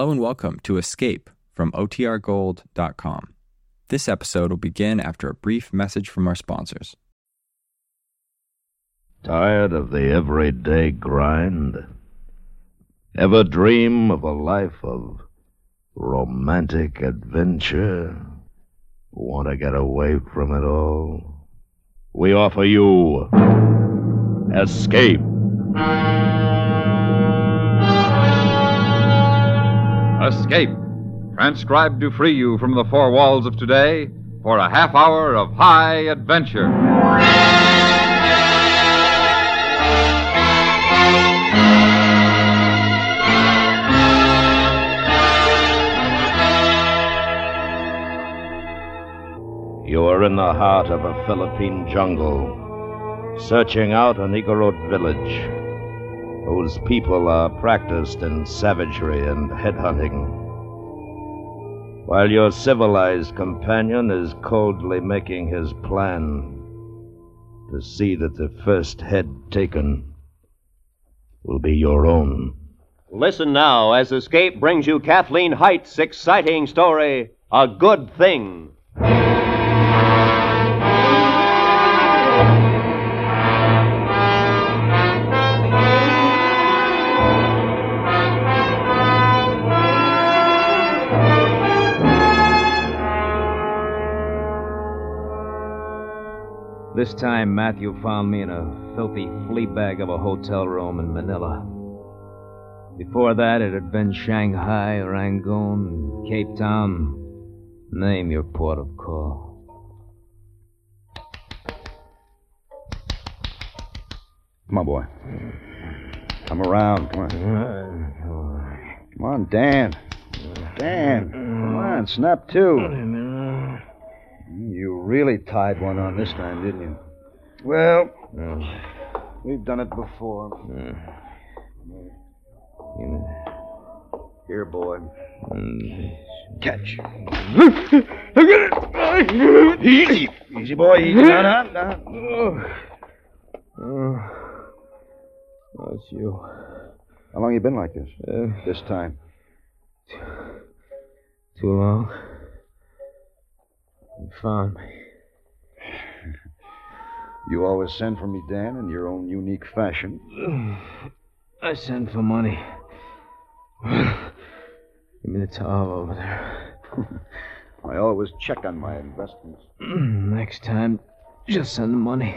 Hello and welcome to Escape from OTRGold.com. This episode will begin after a brief message from our sponsors. Tired of the everyday grind? Ever dream of a life of romantic adventure? Want to get away from it all? We offer you Escape. Escape, transcribed to free you from the four walls of today for a half hour of high adventure. You are in the heart of a Philippine jungle, searching out an Igorot village whose people are practiced in savagery and headhunting, while your civilized companion is coldly making his plan to see that the first head taken will be your own. Listen now as Escape brings you Kathleen Hite's exciting story, A Good Thing. This time, Matthew found me in a filthy flea bag of a hotel room in Manila. Before that, it had been Shanghai, Rangoon, Cape Town. Name your port of call. Come on, boy. Come around. Come on. Come on, Dan. Dan. Come on, snap two. Really tied one on this time, didn't you? Well, we've done it before. Here, boy. Mm. Catch. Easy. Easy, boy. Easy. Now. Oh. oh, it's you. How long you been like this? Uh. this time. Too long. You found me. You always send for me, Dan, in your own unique fashion. I send for money. Give me the towel over there. I always check on my investments. Next time, just send the money.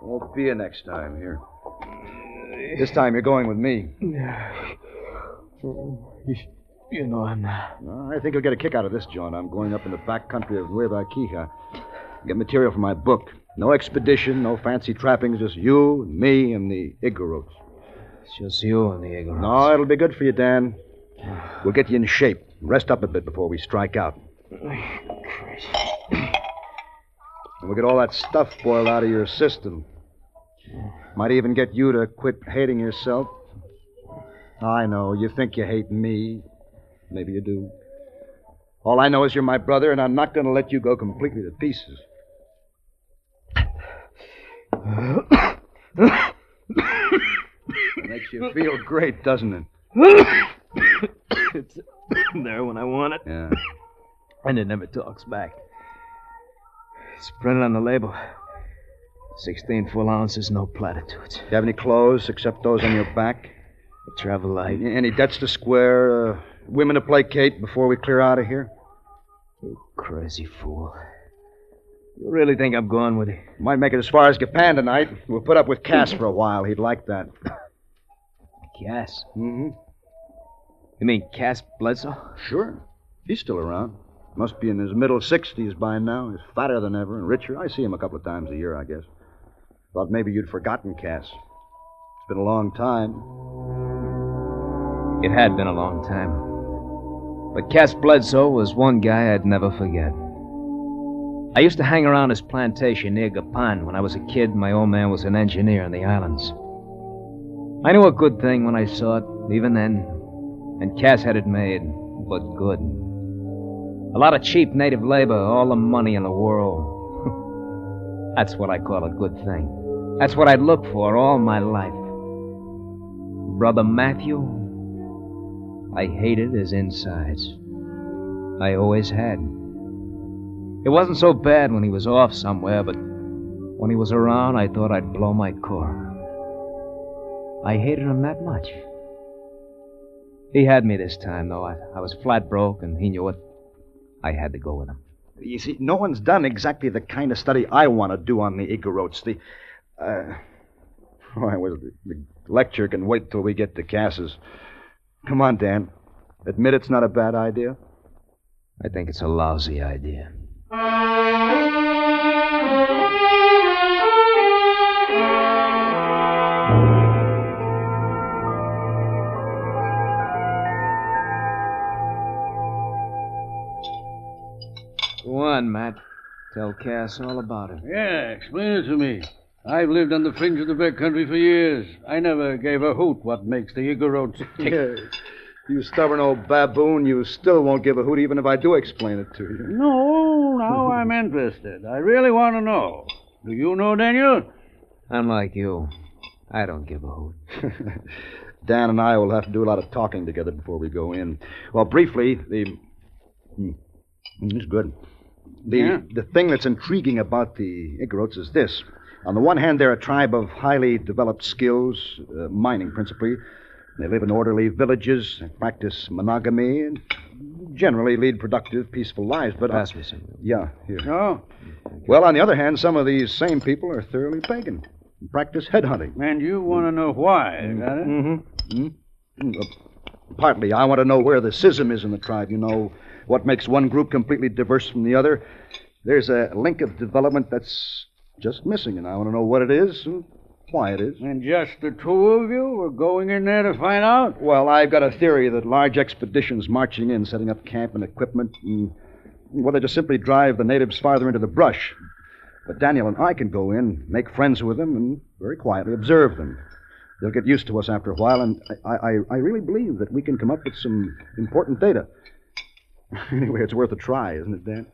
Won't be a next time here. This time you're going with me. You, you know I'm not. I think you'll get a kick out of this, John. I'm going up in the back country of Nueva Ecija. Get material for my book. No expedition, no fancy trappings, just you, and me, and the Igorots. It's just you and the ignorance. No, it'll be good for you, Dan. We'll get you in shape. Rest up a bit before we strike out. And we'll get all that stuff boiled out of your system. Might even get you to quit hating yourself. I know. You think you hate me. Maybe you do. All I know is you're my brother, and I'm not going to let you go completely to pieces. Makes you feel great, doesn't it? it's there when I want it, Yeah. and it never talks back. It's printed on the label. 16 full ounces, no platitudes. Do You have any clothes except those on your back? A travel light. Any debts to square? Uh, women to placate before we clear out of here? You crazy fool. You really think I'm going with you? Might make it as far as Japan tonight. We'll put up with Cass for a while. He'd like that. Cass? Mm-hmm. You mean Cass Bledsoe? Sure. He's still around. Must be in his middle 60s by now. He's fatter than ever and richer. I see him a couple of times a year, I guess. Thought maybe you'd forgotten Cass. It's been a long time. It had been a long time. But Cass Bledsoe was one guy I'd never forget. I used to hang around his plantation near Gapan when I was a kid. My old man was an engineer in the islands. I knew a good thing when I saw it, even then. And Cass had it made, but good. A lot of cheap native labor, all the money in the world. That's what I call a good thing. That's what I'd look for all my life. Brother Matthew, I hated his insides. I always had. It wasn't so bad when he was off somewhere, but when he was around, I thought I'd blow my core. I hated him that much. He had me this time, though. I, I was flat broke, and he knew it. I had to go with him. You see, no one's done exactly the kind of study I want to do on the Igorots. The, uh, why, well, the, lecture can wait till we get to Cass's. Come on, Dan. Admit it's not a bad idea. I think it's a lousy idea. Go on, Matt. Tell Cass all about it. Yeah, explain it to me. I've lived on the fringe of the back country for years. I never gave a hoot what makes the Igorots tick. You stubborn old baboon, you still won't give a hoot even if I do explain it to you. No, now I'm interested. I really want to know. Do you know, Daniel? I'm like you. I don't give a hoot. Dan and I will have to do a lot of talking together before we go in. Well, briefly, the. Hmm. It's good. The, Yeah? the thing that's intriguing about the Igorots is this. On the one hand, they're a tribe of highly developed skills, uh, mining principally. They live in orderly villages, they practice monogamy, and generally lead productive, peaceful lives. But uh, Pass me some. yeah, here. Oh, Well, on the other hand, some of these same people are thoroughly pagan, and practice headhunting. and you want to know why, is that it? Mm-hmm. Mm, uh, Partly, I want to know where the schism is in the tribe. You know, what makes one group completely diverse from the other. There's a link of development that's just missing, and I want to know what it is and why it is. And just the two of you were going in there to find out? Well, I've got a theory that large expeditions marching in, setting up camp and equipment, and well, they just simply drive the natives farther into the brush. But Daniel and I can go in, make friends with them, and very quietly observe them. They'll get used to us after a while, and I, I, I really believe that we can come up with some important data. Anyway, it's worth a try, isn't it, Dan?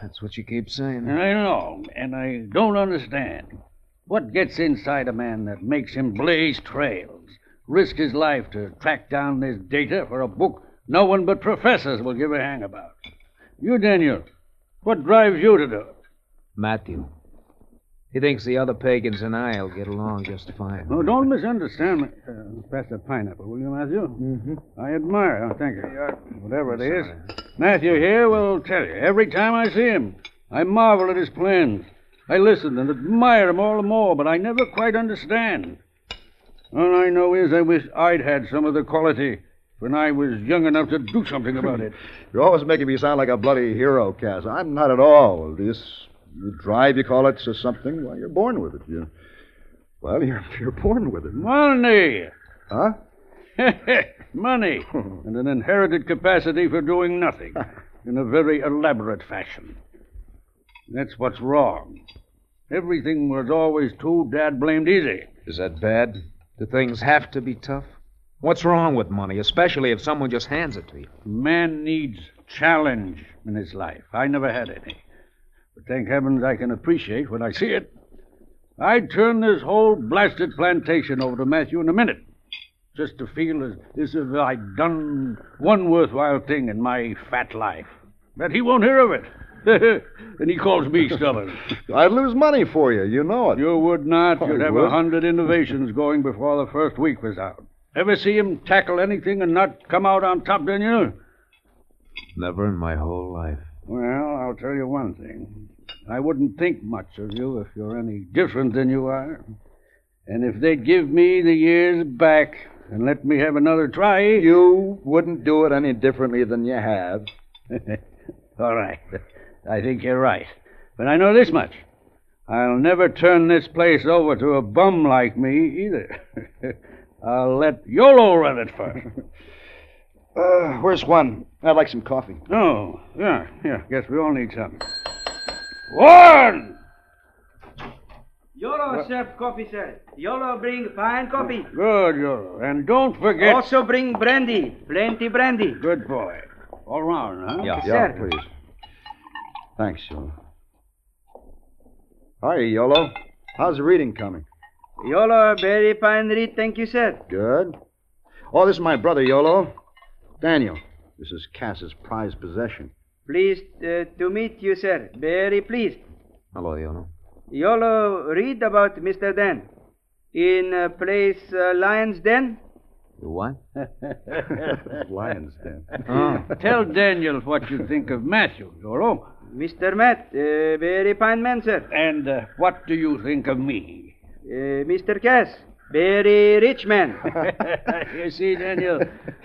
That's what you keep saying. I know, and I don't understand. What gets inside a man that makes him blaze trails, risk his life to track down this data for a book no one but professors will give a hang about? You, Daniel, what drives you to do it? Matthew. He thinks the other pagans and I'll get along just fine. No, don't misunderstand me. Uh, pass the pineapple, will you, Matthew? Mm-hmm. I admire. Oh, thank you. Whatever it is. Matthew here will tell you. Every time I see him, I marvel at his plans. I listen and admire him all the more, but I never quite understand. All I know is I wish I'd had some of the quality when I was young enough to do something about it. You're always making me sound like a bloody hero, Cass. I'm not at all. This drive, you call it, says something. Well, you're born with it. You, well, you're, you're born with it. Money! Huh? Money! and an inherited capacity for doing nothing in a very elaborate fashion. That's what's wrong. Everything was always too dad blamed easy. Is that bad? Do things have to be tough? What's wrong with money, especially if someone just hands it to you? Man needs challenge in his life. I never had any. But thank heavens I can appreciate when I see it. I'd turn this whole blasted plantation over to Matthew in a minute. Just to feel as, as if I'd done one worthwhile thing in my fat life. But he won't hear of it. and he calls me stubborn. I'd lose money for you. You know it. You would not. You'd have a hundred innovations going before the first week was out. Ever see him tackle anything and not come out on top, didn't you? Never in my whole life. Well, I'll tell you one thing. I wouldn't think much of you if you're any different than you are. And if they'd give me the years back and let me have another try. You wouldn't do it any differently than you have. All right. I think you're right. But I know this much. I'll never turn this place over to a bum like me either. I'll let Yolo run it first. Uh, where's one? I'd like some coffee. Oh, yeah, yeah. Guess we all need some. One! Yolo serve coffee, sir. Yolo bring fine coffee. Good, Yolo. And don't forget. Also bring brandy. Plenty brandy. Good boy. All round, huh? Yeah. Yeah, Sir. please. Thanks, Yolo. Hi, Yolo. How's the reading coming? Yolo very fine read, thank you, sir. Good. Oh, this is my brother, Yolo. Daniel, this is Cass's prized possession. Pleased uh, to meet you, sir. Very pleased. Hello, Yolo. Yolo, read about Mr. Dan. In uh, place uh, Lion's Den? You what? Lion's Den. Oh. Tell Daniel what you think of Matthew, Yolo. Mr. Matt, uh, very fine man, sir. And uh, what do you think of me? Uh, Mr. Cass, very rich man. you see, Daniel,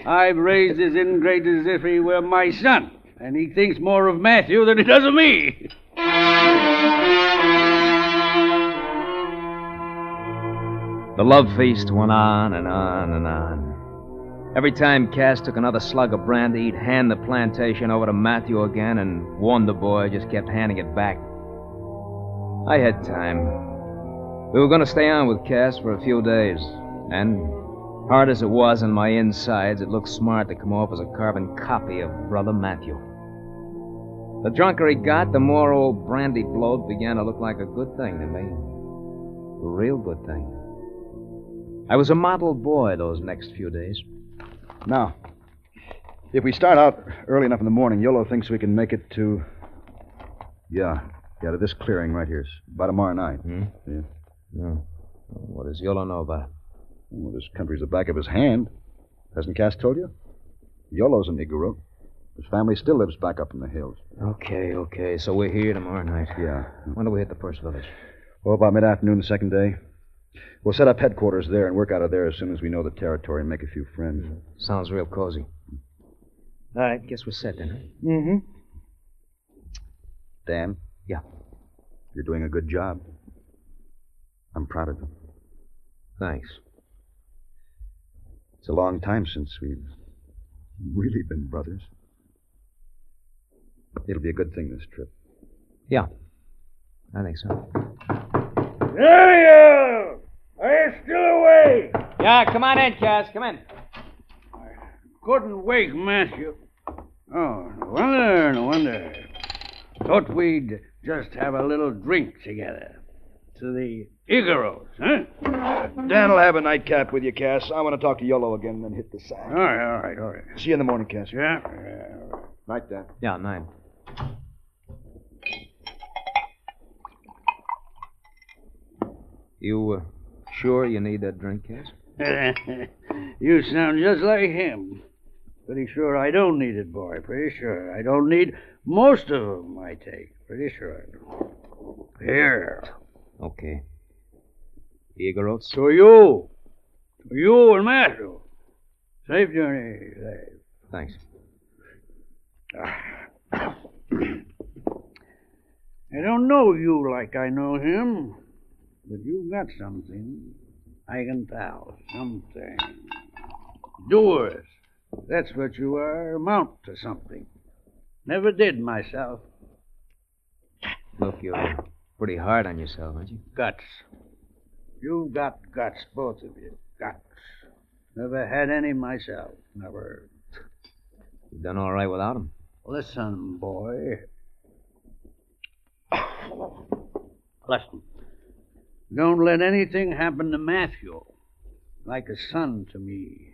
I've raised this ingrate as if he were my son, and he thinks more of Matthew than he does of me. The love feast went on and on and on. Every time Cass took another slug of brandy, he'd hand the plantation over to Matthew again, and warn the Boy just kept handing it back. I had time. We were going to stay on with Cass for a few days, and hard as it was on my insides, it looked smart to come off as a carbon copy of Brother Matthew. The drunker he got, the more old brandy bloat began to look like a good thing to me. A real good thing. I was a model boy those next few days. Now, if we start out early enough in the morning, Yolo thinks we can make it to. Yeah, yeah, to this clearing right here. By tomorrow night. Hmm? Yeah. Yeah. What does Yolo know about it? Well, this country's the back of his hand. Hasn't Cass told you? Yolo's an Igorot. His family still lives back up in the hills. Okay, okay. So we're here tomorrow night. Yeah. When do we hit the first village? Well, about mid afternoon the second day. We'll set up headquarters there and work out of there as soon as we know the territory and make a few friends. Sounds real cozy. All right, guess we're set then. huh? Mm-hmm. Dan? Yeah. You're doing a good job. I'm proud of you. Thanks. It's a long time since we've really been brothers. It'll be a good thing, this trip. Yeah. I think so. There you! Are you still awake? Yeah, come on in, Cass. Come in. I Couldn't wake Matthew. Oh, no wonder, no wonder. Thought we'd just have a little drink together. To the Igorots, huh? Dan will have a nightcap with you, Cass. I want to talk to Yolo again and then hit the sack. All right, all right, all right. See you in the morning, Cass. Yeah? yeah. all right. Night, Dan. Yeah, nine. You uh, sure you need that drink, Cass? you sound just like him. Pretty sure I don't need it, boy. Pretty sure. I don't need most of 'em, I take. Pretty sure. Here. Okay. Igorots? Oh, to you. To you and Matthew. Safe journey. Safe. Thanks. I don't know you like I know him, but you've got something. I can tell. Something. Doers. That's what you are. Amount to something. Never did myself. Look, you're pretty hard on yourself, aren't you? Guts. You've got guts, both of you. Guts. Never had any myself. Never. You've done all right without them. Listen, boy. Listen. Don't let anything happen to Matthew. Like a son to me.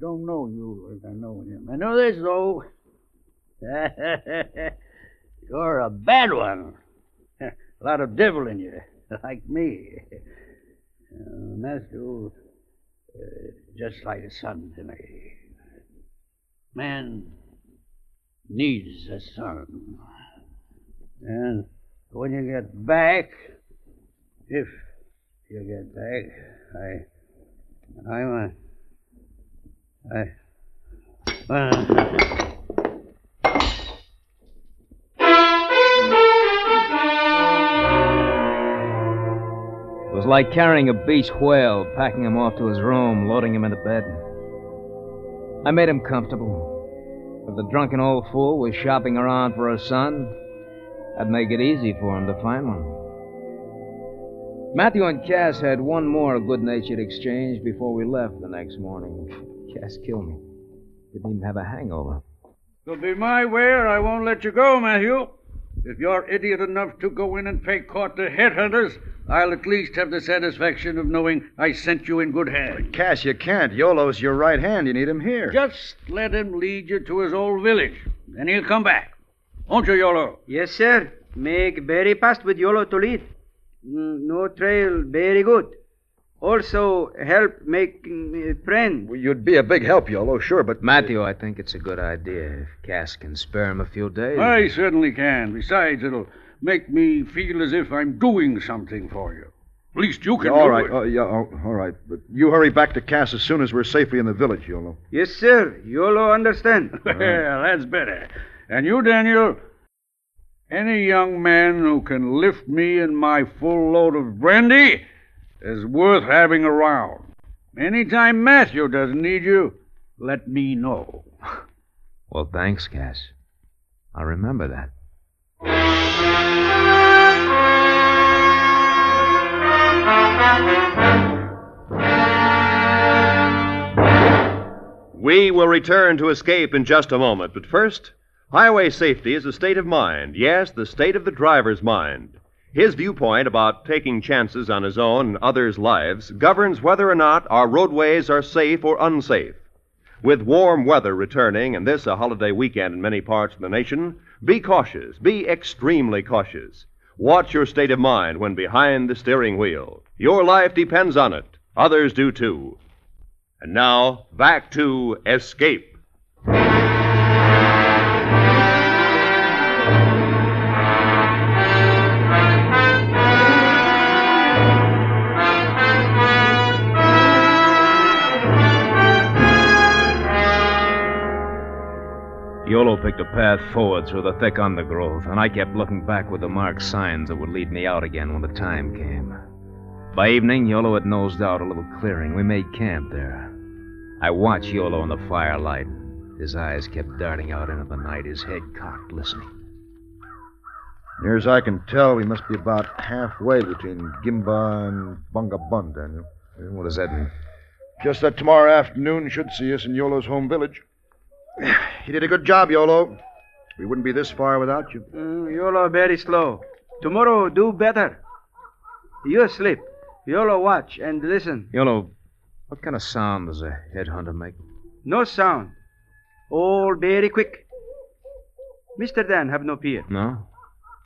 Don't know you like I know him. I know this, though. You're a bad one. a lot of devil in you, like me. Uh, Matthew, uh, just like a son to me. Man needs a son. And when you get back, if you get back, I, I'm a, I, uh, It was like carrying a beach whale, packing him off to his room, loading him into bed. I made him comfortable. If the drunken old fool was shopping around for a son, I'd make it easy for him to find one. Matthew and Cass had one more good natured exchange before we left the next morning. Cass killed me. Didn't even have a hangover. It'll be my way or I won't let you go, Matthew. If you're idiot enough to go in and pay court to headhunters, I'll at least have the satisfaction of knowing I sent you in good hands. Cass, you can't. Yolo's your right hand. You need him here. Just let him lead you to his old village. Then he'll come back. Won't you, Yolo? Yes, sir. Make very fast with Yolo to lead. Mm, No trail, very good. Also, help make mm, friend. Well, you'd be a big help, Yolo, sure, but. Matthew, I think it's a good idea if Cass can spare him a few days. I certainly can. Besides, it'll make me feel as if I'm doing something for you. At least you can all do right. it. Oh, yeah, oh, all right. But you hurry back to Cass as soon as we're safely in the village, Yolo. Yes, sir. Yolo understand. well, that's better. And you, Daniel, any young man who can lift me and my full load of brandy is worth having around. Anytime Matthew doesn't need you, let me know. Well, thanks, Cass. I'll remember that. We will return to escape in just a moment, but first, highway safety is a state of mind. Yes, the state of the driver's mind. His viewpoint about taking chances on his own and others' lives governs whether or not our roadways are safe or unsafe. With warm weather returning, and this a holiday weekend in many parts of the nation, be cautious. Be extremely cautious. Watch your state of mind when behind the steering wheel. Your life depends on it. Others do too. And now, back to Escape. Yolo picked a path forward through the thick undergrowth, and I kept looking back with the marked signs that would lead me out again when the time came. By evening, Yolo had nosed out a little clearing. We made camp there. I watched Yolo in the firelight. His eyes kept darting out into the night, his head cocked, listening. Near as I can tell, we must be about halfway between Gimba and Bunga Bun, Daniel. What does that mean? Just that tomorrow afternoon should see us in Yolo's home village. You did a good job, Yolo. We wouldn't be this far without you. Mm, Yolo very slow. Tomorrow do better. You asleep. Yolo watch and listen. Yolo, what kind of sound does a headhunter make? No sound. All very quick. Mr. Dan have no fear. No?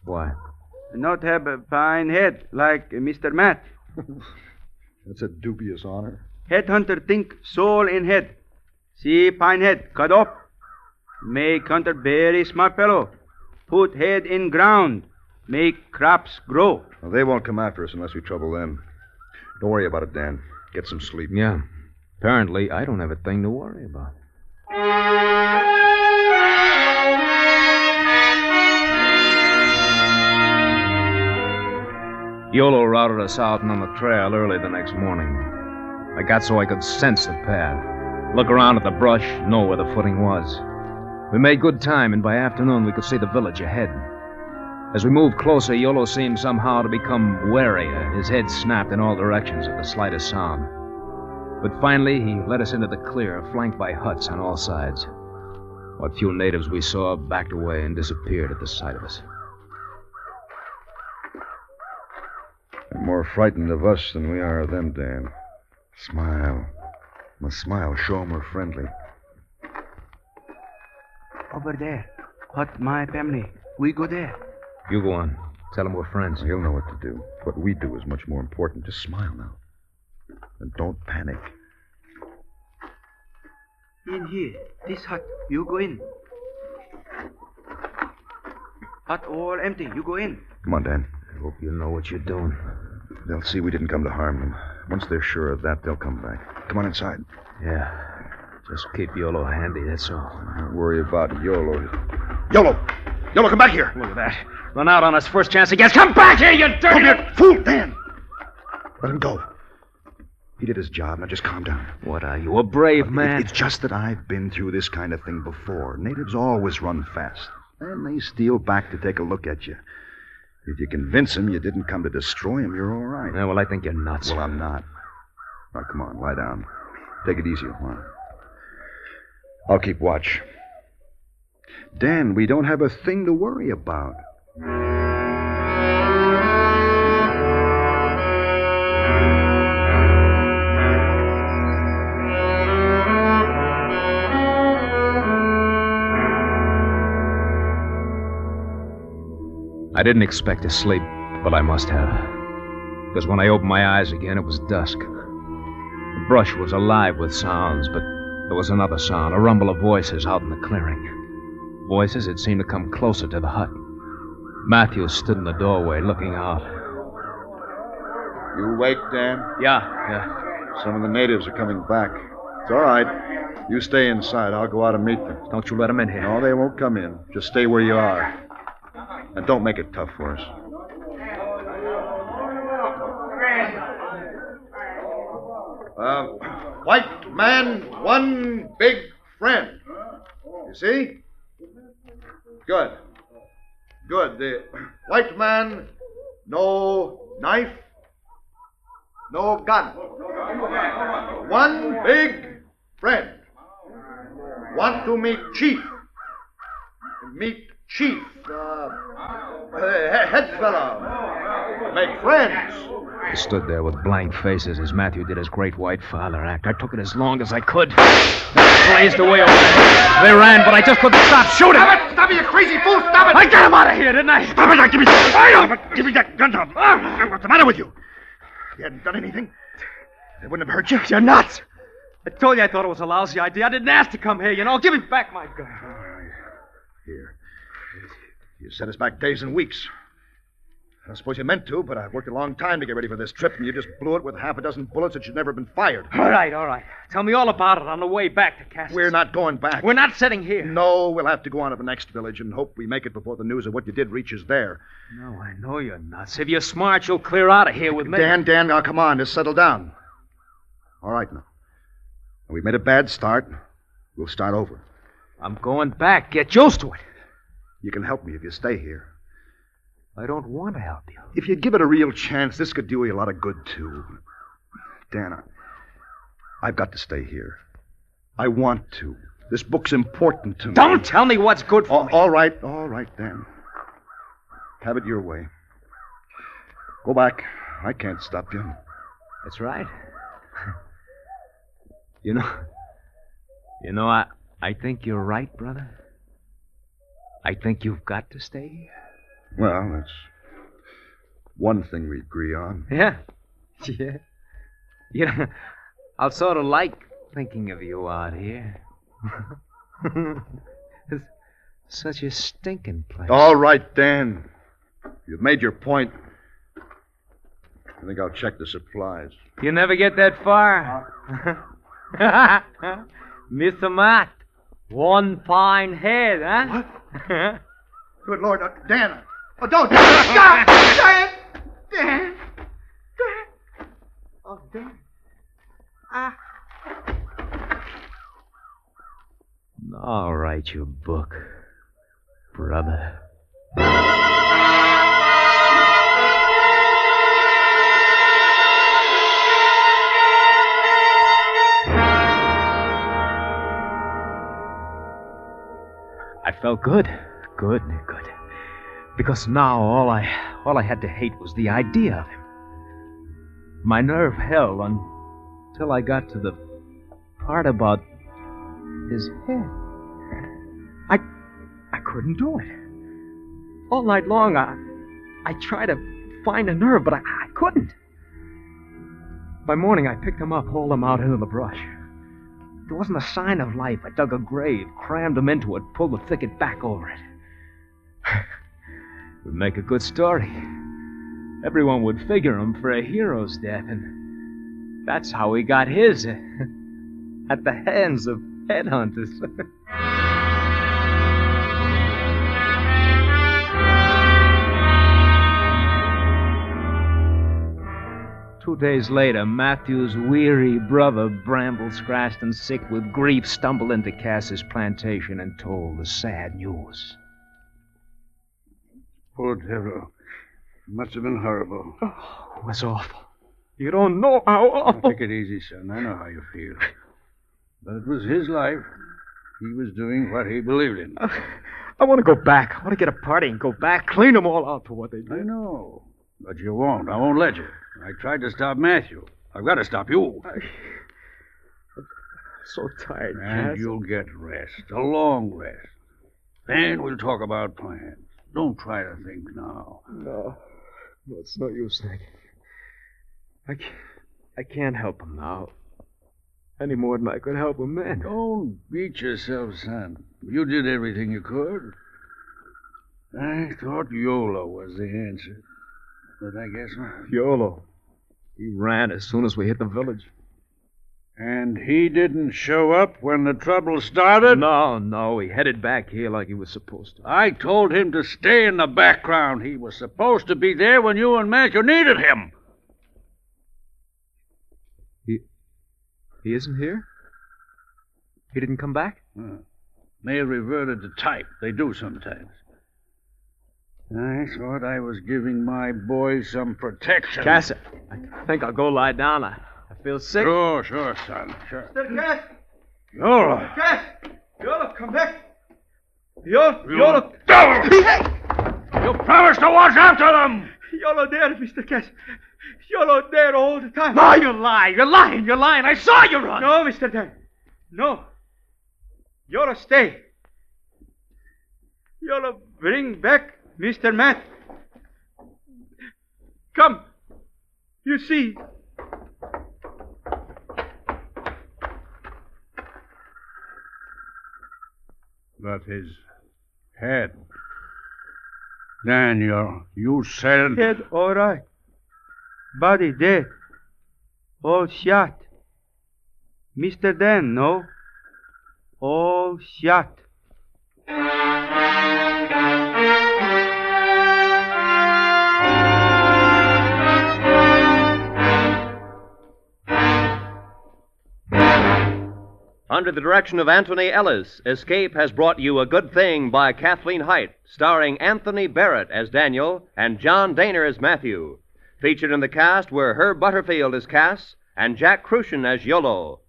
Why? Not have a fine head like Mr. Matt. That's a dubious honor. Headhunter think soul in head. See pine head cut off. Make hunter very smart fellow. Put head in ground. Make crops grow. Well, they won't come after us unless we trouble them. Don't worry about it, Dan. Get some sleep. Yeah. Apparently, I don't have a thing to worry about. Yolo routed us out and on the trail early the next morning. I got so I could sense the path, look around at the brush, know where the footing was. We made good time, and by afternoon we could see the village ahead. As we moved closer, Yolo seemed somehow to become warier. His head snapped in all directions at the slightest sound. But finally, he led us into the clear, flanked by huts on all sides. What few natives we saw backed away and disappeared at the sight of us. They're more frightened of us than we are of them, Dan. Smile. Must smile. Show 'em we're friendly. Over there. Hut my family. We go there. You go on. Tell him we're friends. He'll know what to do. What we do is much more important. Just smile now. And don't panic. In here. This hut. You go in. Hut all empty. You go in. Come on, Dan. I hope you know what you're doing. They'll see we didn't come to harm them. Once they're sure of that, they'll come back. Come on inside. Yeah. Just keep Yolo handy, that's all. Don't worry about Yolo. Yolo! Yolo, come back here! Look at that. Run out on us first chance he gets. Come back here, you dirty... Come here, fool, Dan! Let him go. He did his job. Now just calm down. What are you, a brave man? It's just that I've been through this kind of thing before. Natives always run fast. And they steal back to take a look at you. If you convince them you didn't come to destroy them, you're all right. Yeah, well, I think you're nuts. Well, I'm not. Now, come on, lie down. Take it easy while. I'll keep watch. Dan, we don't have a thing to worry about. I didn't expect to sleep, but I must have. Because when I opened my eyes again, it was dusk. The brush was alive with sounds, but there was another sound, a rumble of voices out in the clearing. Voices that seemed to come closer to the hut. Matthews stood in the doorway looking out. You awake, Dan? Yeah, yeah. Some of the natives are coming back. It's all right. You stay inside. I'll go out and meet them. Don't you let them in here. No, they won't come in. Just stay where you are. And don't make it tough for us. Uh, white man, one big friend. You see? Good. Good. The white man, no knife, no gun. One big friend. Want to meet chief. Meet chief. Uh, uh, head fella. Make friends. They stood there with blank faces as Matthew did his great white father act. I took it as long as I could. They blazed away over there. They ran, but I just couldn't stop shooting. Stop it! Stop it, you crazy fool! Stop it! I got him out of here, didn't I? Stop it! Now, give me it! Give me that gun down. Ah, What's the matter with you? You hadn't done anything. They wouldn't have hurt you. You're nuts. I told you I thought it was a lousy idea. I didn't ask to come here, you know. Give me back my gun. Here. You set us back days and weeks. I suppose you meant to, but I've worked a long time to get ready for this trip, and you just blew it with half a dozen bullets that should never have been fired. All right, all right. Tell me all about it on the way back to Cass's. We're not going back. We're not sitting here. No, we'll have to go on to the next village and hope we make it before the news of what you did reaches there. No, I know you're nuts. If you're smart, you'll clear out of here with me. Dan, Dan, now come on, just settle down. All right now. We've made a bad start. We'll start over. I'm going back. Get used to it. You can help me if you stay here. I don't want to help you. If you'd give it a real chance, this could do you a lot of good, too. Dan, I, I've got to stay here. I want to. This book's important to me. Don't tell me what's good for all, me. all right, all right, Dan. Have it your way. Go back. I can't stop you. That's right. you know, you know, I, I think you're right, brother. I think you've got to stay here. Well, that's one thing we agree on. Yeah. Yeah. You know, I'll sort of like thinking of you out here. it's such a stinking place. All right, Dan. You've made your point. I think I'll check the supplies. You never get that far. Mr. Matt, one fine head, huh? What? Good Lord, uh, Dan. Oh, don't. Stop! Dan! Dan! Dan! Oh, Dan. Ah. Right, you book, brother. I felt good, good, good. Because now all I all I had to hate was the idea of him. My nerve held until I got to the part about his head. I I couldn't do it. All night long I I tried to find a nerve, but I, I couldn't. By morning I picked him up, hauled him out into the brush. There wasn't a sign of life. I dug a grave, crammed him into it, pulled the thicket back over it. Would make a good story. Everyone would figure him for a hero's death, and that's how he got his eh? at the hands of headhunters. Two days later, Matthew's weary brother, Bramble, scratched and sick with grief, stumbled into Cass's plantation and told the sad news. Poor devil. Must have been horrible. Oh, it was awful. You don't know how oh. awful. Take it easy, son. I know how you feel. But it was his life. He was doing what he believed in. Uh, I want to go back. I want to get a party and go back, clean them all out for what they did. I know. But you won't. I won't let you. I tried to stop Matthew. I've got to stop you. I... am so tired, And Cass. you'll get rest. A long rest. Then we'll talk about plans. Don't try to think now. No. No, it's no use, Nick. I can't, I can't help him now. Any more than I could help him then. Don't beat yourself, son. You did everything you could. I thought Yolo was the answer. But I guess not. Yolo. He ran as soon as we hit the village. And he didn't show up when the trouble started? No, no. He headed back here like he was supposed to. I told him to stay in the background. He was supposed to be there when you and Matthew needed him. He. He isn't here? He didn't come back? Huh. May have reverted to type. They do sometimes. I thought I was giving my boy some protection. Cass, I think I'll go lie down. I feel sick. Sure, sure, son. Sure. Mr. Cass! Yolo. Cass! Yolo, come back! Yolo, You Yolo, You promised to watch after them! Yolo there, Mr. Cass. Yolo there all the time. No, you lie. You're lying. You're lying. I saw you run. No, Mr. Dan. No. Yolo, stay. Yolo, bring back Mr. Matt. Come. You see. But his head. Daniel, you said. Head all right. Body dead. All shot. Mr. Dan, no? All shot. Under the direction of Anthony Ellis, Escape has brought you A Good Thing by Kathleen Hite, starring Anthony Barrett as Daniel and John Dehner as Matthew. Featured in the cast were Herb Butterfield as Cass and Jack Kruschen as Yolo.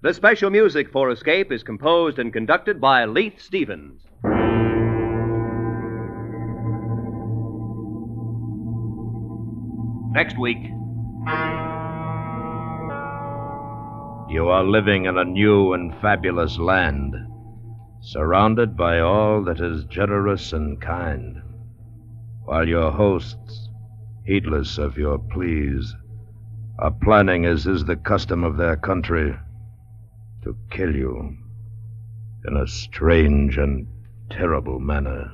The special music for Escape is composed and conducted by Leith Stevens. Next week, You are living in a new and fabulous land, surrounded by all that is generous and kind, while your hosts, heedless of your pleas, are planning, as is the custom of their country, to kill you in a strange and terrible manner.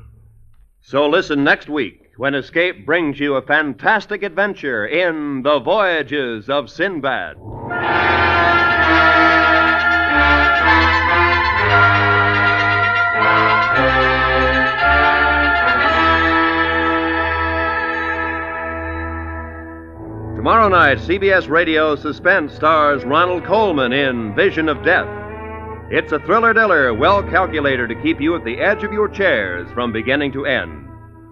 So listen next week when Escape brings you a fantastic adventure in The Voyages of Sinbad. Tomorrow night, CBS Radio Suspense stars Ronald Colman in Vision of Death. It's a thriller diller well calculated to keep you at the edge of your chairs from beginning to end.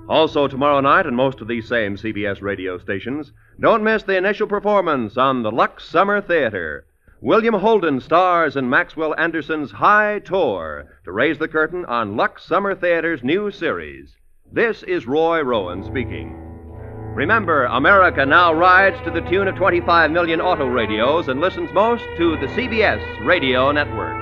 Also, tomorrow night, and most of these same CBS radio stations, don't miss the initial performance on the Lux Summer Theater. William Holden stars in Maxwell Anderson's High Tor to raise the curtain on Lux Summer Theater's new series. This is Roy Rowan speaking. Remember, America now rides to the tune of 25 million auto radios and listens most to the CBS radio network.